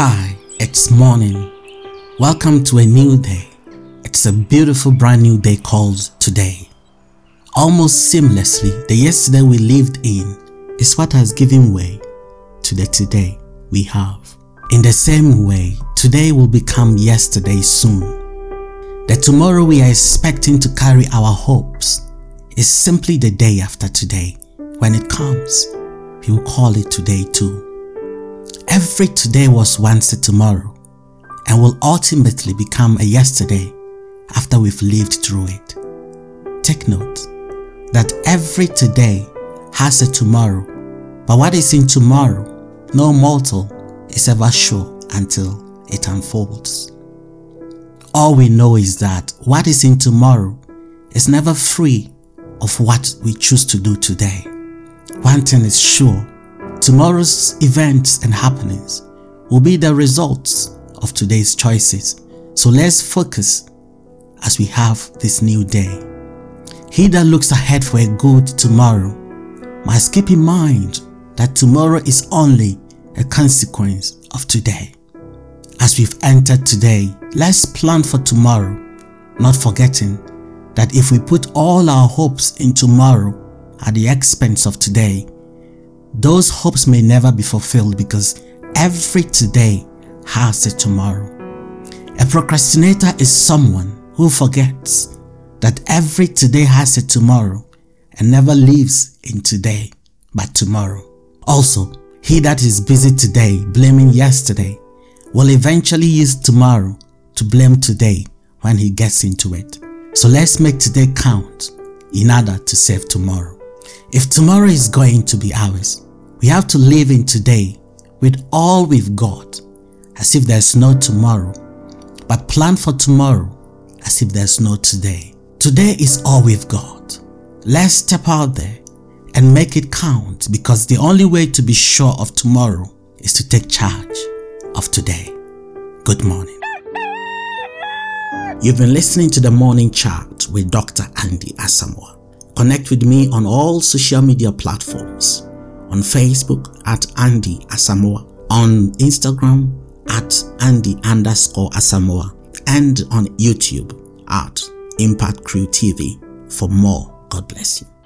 Hi, it's morning. Welcome to a new day. It's a beautiful brand new day called today. Almost seamlessly, the yesterday we lived in is what has given way to the today we have. In the same way, today will become yesterday soon. The tomorrow we are expecting to carry our hopes is simply the day after today. When it comes, we will call it today too. Every today was once a tomorrow and will ultimately become a yesterday after we've lived through it. Take note that every today has a tomorrow, but what is in tomorrow, no mortal is ever sure until it unfolds. All we know is that what is in tomorrow is never free of what we choose to do today. One thing is sure Tomorrow's events and happenings will be the results of today's choices. So let's focus as we have this new day. He that looks ahead for a good tomorrow must keep in mind that tomorrow is only a consequence of today. As we've entered today, let's plan for tomorrow, not forgetting that if we put all our hopes in tomorrow at the expense of today, those hopes may never be fulfilled because every today has a tomorrow. A procrastinator is someone who forgets that every today has a tomorrow and never lives in today but tomorrow. Also, he that is busy today blaming yesterday will eventually use tomorrow to blame today when he gets into it. So let's make today count in order to save tomorrow. If tomorrow is going to be ours, we have to live in today with all we've got as if there's no tomorrow, but plan for tomorrow as if there's no today. Today is all we've got. Let's step out there and make it count because the only way to be sure of tomorrow is to take charge of today. Good morning. You've been listening to the morning chat with Dr. Andy Asamoah. Connect with me on all social media platforms on Facebook at Andy Asamoah, on Instagram at Andy underscore Asamoah, and on YouTube at Impact Crew TV for more. God bless you.